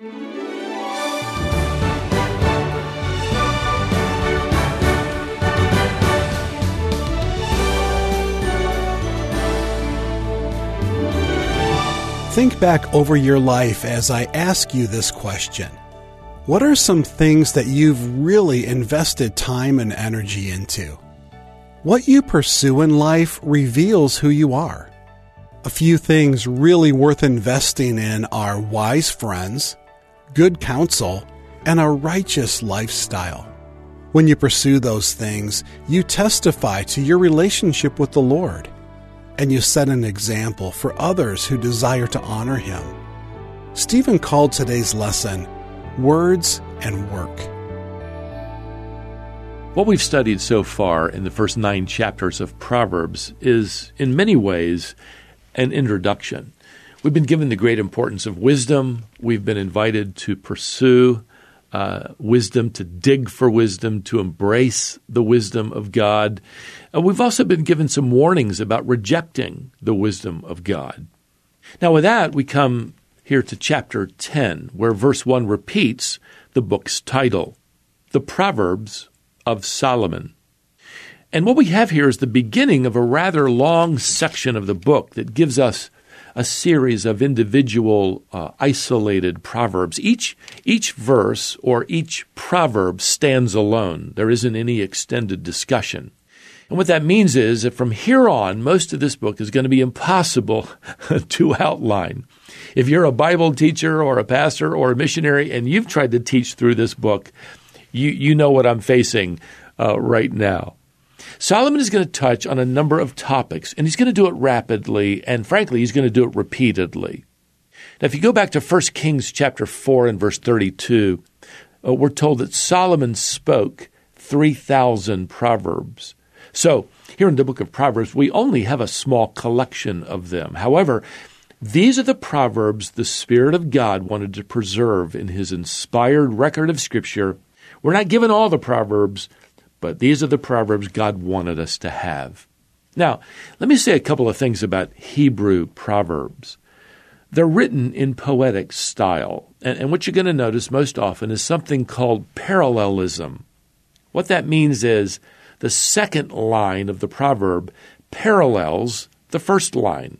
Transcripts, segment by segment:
Think back over your life as I ask you this question. What are some things that you've really invested time and energy into? What you pursue in life reveals who you are. A few things really worth investing in are wise friends, good counsel, and a righteous lifestyle. When you pursue those things, you testify to your relationship with the Lord and you set an example for others who desire to honor him. Stephen called today's lesson Words and Work. What we've studied so far in the first nine chapters of Proverbs is, in many ways, an introduction. We've been given the great importance of wisdom. We've been invited to pursue uh, wisdom, to dig for wisdom, to embrace the wisdom of God. Uh, we've also been given some warnings about rejecting the wisdom of God. Now, with that, we come here to chapter 10, where verse 1 repeats the book's title The Proverbs of Solomon. And what we have here is the beginning of a rather long section of the book that gives us a series of individual uh, isolated proverbs. Each, each verse or each proverb stands alone. There isn't any extended discussion. And what that means is that from here on, most of this book is going to be impossible to outline. If you're a Bible teacher or a pastor or a missionary and you've tried to teach through this book, you, you know what I'm facing uh, right now. Solomon is going to touch on a number of topics, and he's going to do it rapidly, and frankly, he's going to do it repeatedly. Now, if you go back to 1 Kings chapter 4 and verse 32, uh, we're told that Solomon spoke 3,000 proverbs. So, here in the book of Proverbs, we only have a small collection of them. However, these are the proverbs the Spirit of God wanted to preserve in his inspired record of Scripture. We're not given all the proverbs, but these are the proverbs God wanted us to have. Now, let me say a couple of things about Hebrew proverbs. They're written in poetic style, and, and what you're going to notice most often is something called parallelism. What that means is the second line of the proverb parallels the first line.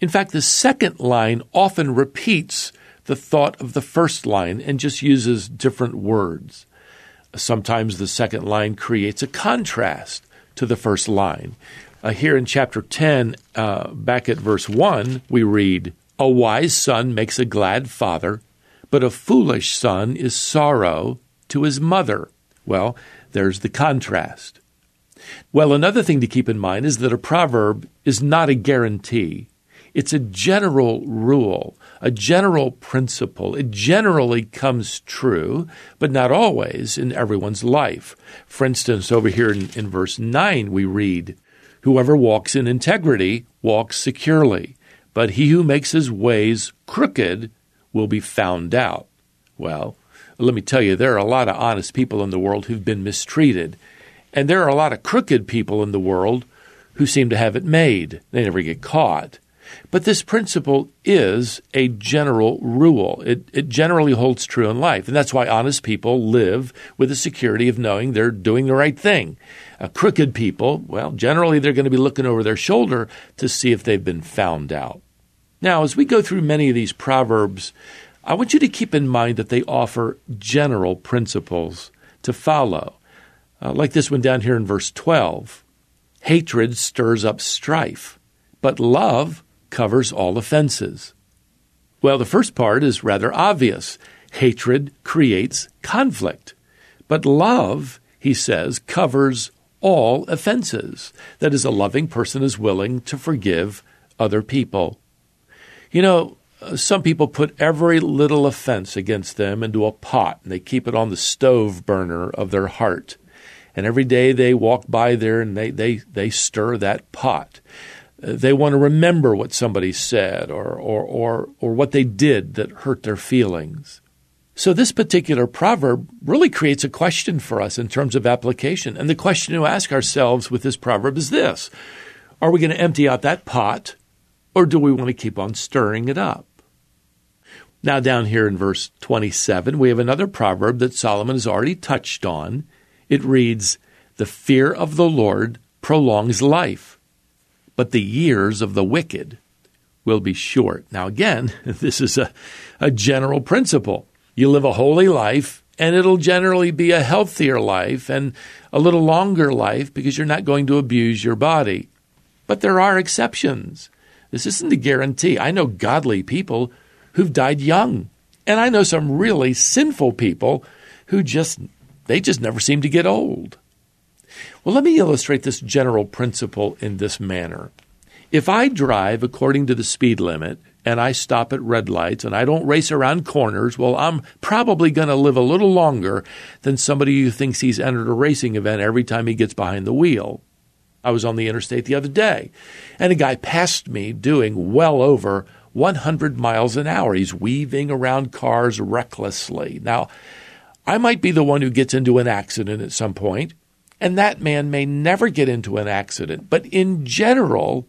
In fact, the second line often repeats the thought of the first line and just uses different words. Sometimes the second line creates a contrast to the first line. Uh, here in chapter 10, uh, back at verse 1, we read, A wise son makes a glad father, but a foolish son is sorrow to his mother. Well, there's the contrast. Well, another thing to keep in mind is that a proverb is not a guarantee. It's a general rule, a general principle. It generally comes true, but not always in everyone's life. For instance, over here in, in verse 9, we read, Whoever walks in integrity walks securely, but he who makes his ways crooked will be found out. Well, let me tell you, there are a lot of honest people in the world who've been mistreated. And there are a lot of crooked people in the world who seem to have it made. They never get caught. But this principle is a general rule. It, it generally holds true in life. And that's why honest people live with the security of knowing they're doing the right thing. Uh, crooked people, well, generally they're going to be looking over their shoulder to see if they've been found out. Now, as we go through many of these proverbs, I want you to keep in mind that they offer general principles to follow. Uh, like this one down here in verse 12 Hatred stirs up strife, but love covers all offenses. Well, the first part is rather obvious. Hatred creates conflict. But love, he says, covers all offenses. That is, a loving person is willing to forgive other people. You know, uh, some people put every little offense against them into a pot and they keep it on the stove burner of their heart. And every day they walk by there and they, they, they stir that pot they want to remember what somebody said or, or, or, or what they did that hurt their feelings. So, this particular proverb really creates a question for us in terms of application. And the question to ask ourselves with this proverb is this Are we going to empty out that pot, or do we want to keep on stirring it up? Now, down here in verse 27, we have another proverb that Solomon has already touched on. It reads, The fear of the Lord prolongs life, but the years of the wicked will be short. Now, again, this is a, a general principle. You live a holy life, and it'll generally be a healthier life and a little longer life because you're not going to abuse your body. But there are exceptions. This isn't a guarantee. I know godly people who've died young, and I know some really sinful people who just they just never seem to get old. Well, let me illustrate this general principle in this manner. If I drive according to the speed limit and I stop at red lights and I don't race around corners, well, I'm probably going to live a little longer than somebody who thinks he's entered a racing event every time he gets behind the wheel. I was on the interstate the other day, and a guy passed me doing well over 100 miles an hour. He's weaving around cars recklessly. Now, I might be the one who gets into an accident at some point, and that man may never get into an accident. But in general,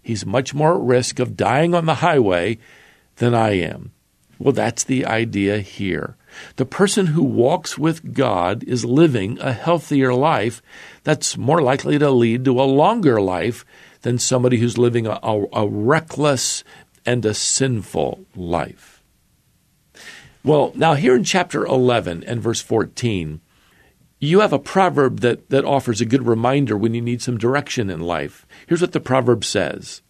he's much more at risk of dying on the highway than I am. Well, that's the idea here. The person who walks with God is living a healthier life that's more likely to lead to a longer life than somebody who's living a, a, a reckless and a sinful life. Well, now here in chapter 11 and verse 14, you have a proverb that, that offers a good reminder when you need some direction in life. Here's what the proverb says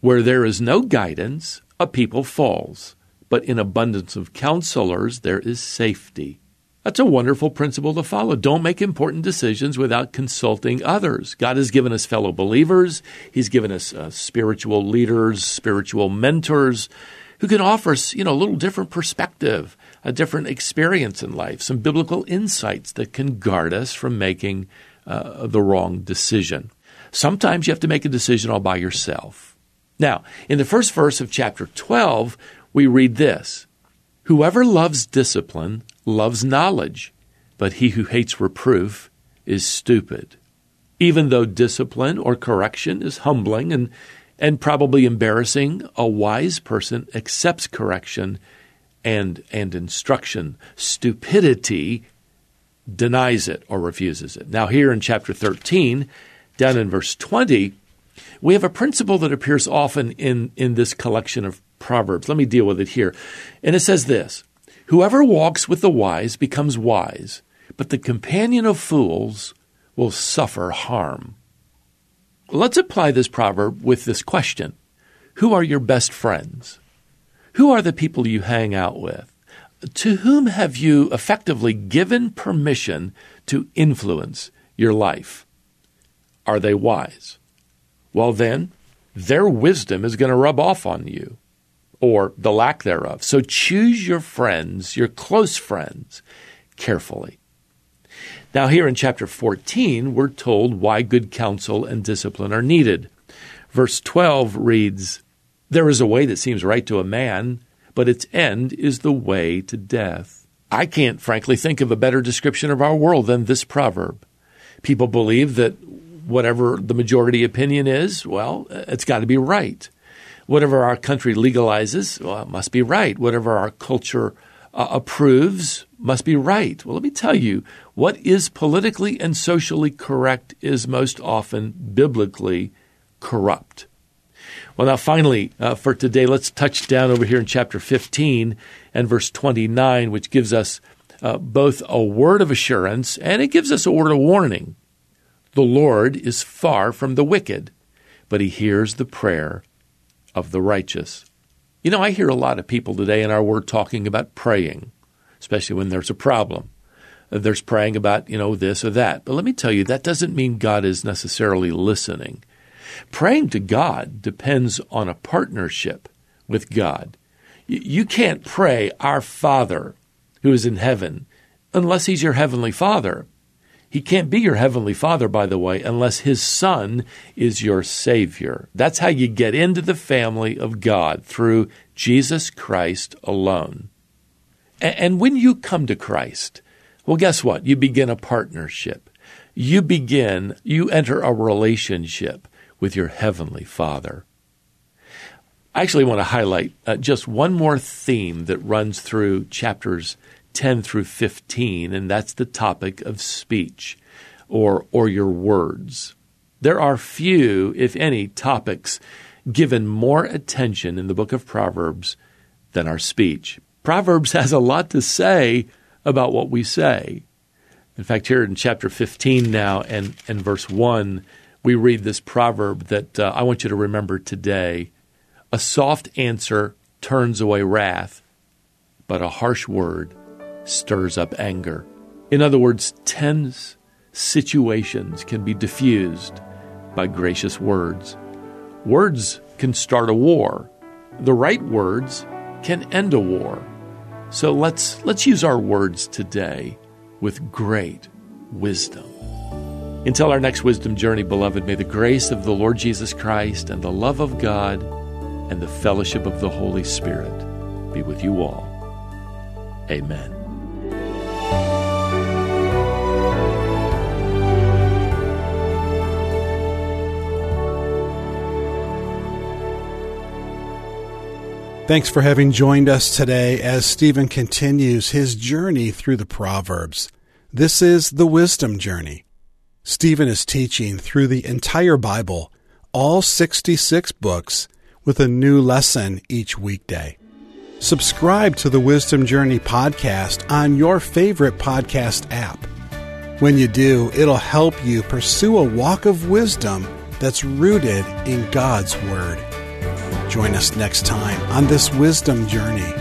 Where there is no guidance, a people falls, but in abundance of counselors there is safety. That's a wonderful principle to follow. Don't make important decisions without consulting others. God has given us fellow believers, He's given us uh, spiritual leaders, spiritual mentors who can offer us, you know, a little different perspective a different experience in life, some biblical insights that can guard us from making uh, the wrong decision. Sometimes you have to make a decision all by yourself. Now, in the first verse of chapter 12, we read this Whoever loves discipline loves knowledge, but he who hates reproof is stupid. Even though discipline or correction is humbling and, and probably embarrassing, a wise person accepts correction and, and instruction. Stupidity denies it or refuses it. Now, here in chapter 13, down in verse 20, we have a principle that appears often in, in this collection of Proverbs. Let me deal with it here. And it says this Whoever walks with the wise becomes wise, but the companion of fools will suffer harm. Let's apply this proverb with this question Who are your best friends? Who are the people you hang out with? To whom have you effectively given permission to influence your life? Are they wise? Well, then, their wisdom is going to rub off on you, or the lack thereof. So choose your friends, your close friends, carefully. Now, here in chapter 14, we're told why good counsel and discipline are needed. Verse 12 reads, there is a way that seems right to a man, but its end is the way to death. I can't frankly think of a better description of our world than this proverb. People believe that whatever the majority opinion is, well, it's got to be right. Whatever our country legalizes, well, it must be right. Whatever our culture uh, approves must be right. Well, let me tell you, what is politically and socially correct is most often biblically corrupt. Well, now, finally, uh, for today, let's touch down over here in chapter 15 and verse 29, which gives us uh, both a word of assurance and it gives us a word of warning. The Lord is far from the wicked, but he hears the prayer of the righteous. You know, I hear a lot of people today in our word talking about praying, especially when there's a problem. Uh, there's praying about, you know, this or that. But let me tell you, that doesn't mean God is necessarily listening. Praying to God depends on a partnership with God. You can't pray, Our Father who is in heaven, unless He's your Heavenly Father. He can't be your Heavenly Father, by the way, unless His Son is your Savior. That's how you get into the family of God, through Jesus Christ alone. And when you come to Christ, well, guess what? You begin a partnership. You begin, you enter a relationship with your Heavenly Father. I actually want to highlight uh, just one more theme that runs through chapters 10 through 15, and that's the topic of speech or, or your words. There are few, if any, topics given more attention in the book of Proverbs than our speech. Proverbs has a lot to say about what we say. In fact, here in chapter 15 now and, and verse 1, we read this proverb that uh, I want you to remember today. A soft answer turns away wrath, but a harsh word stirs up anger. In other words, tense situations can be diffused by gracious words. Words can start a war. The right words can end a war. So let's let's use our words today with great wisdom. Until our next wisdom journey, beloved, may the grace of the Lord Jesus Christ and the love of God and the fellowship of the Holy Spirit be with you all. Amen. Thanks for having joined us today as Stephen continues his journey through the Proverbs. This is the Wisdom Journey. Stephen is teaching through the entire Bible, all 66 books, with a new lesson each weekday. Subscribe to the Wisdom Journey podcast on your favorite podcast app. When you do, it'll help you pursue a walk of wisdom that's rooted in God's Word. Join us next time on this wisdom journey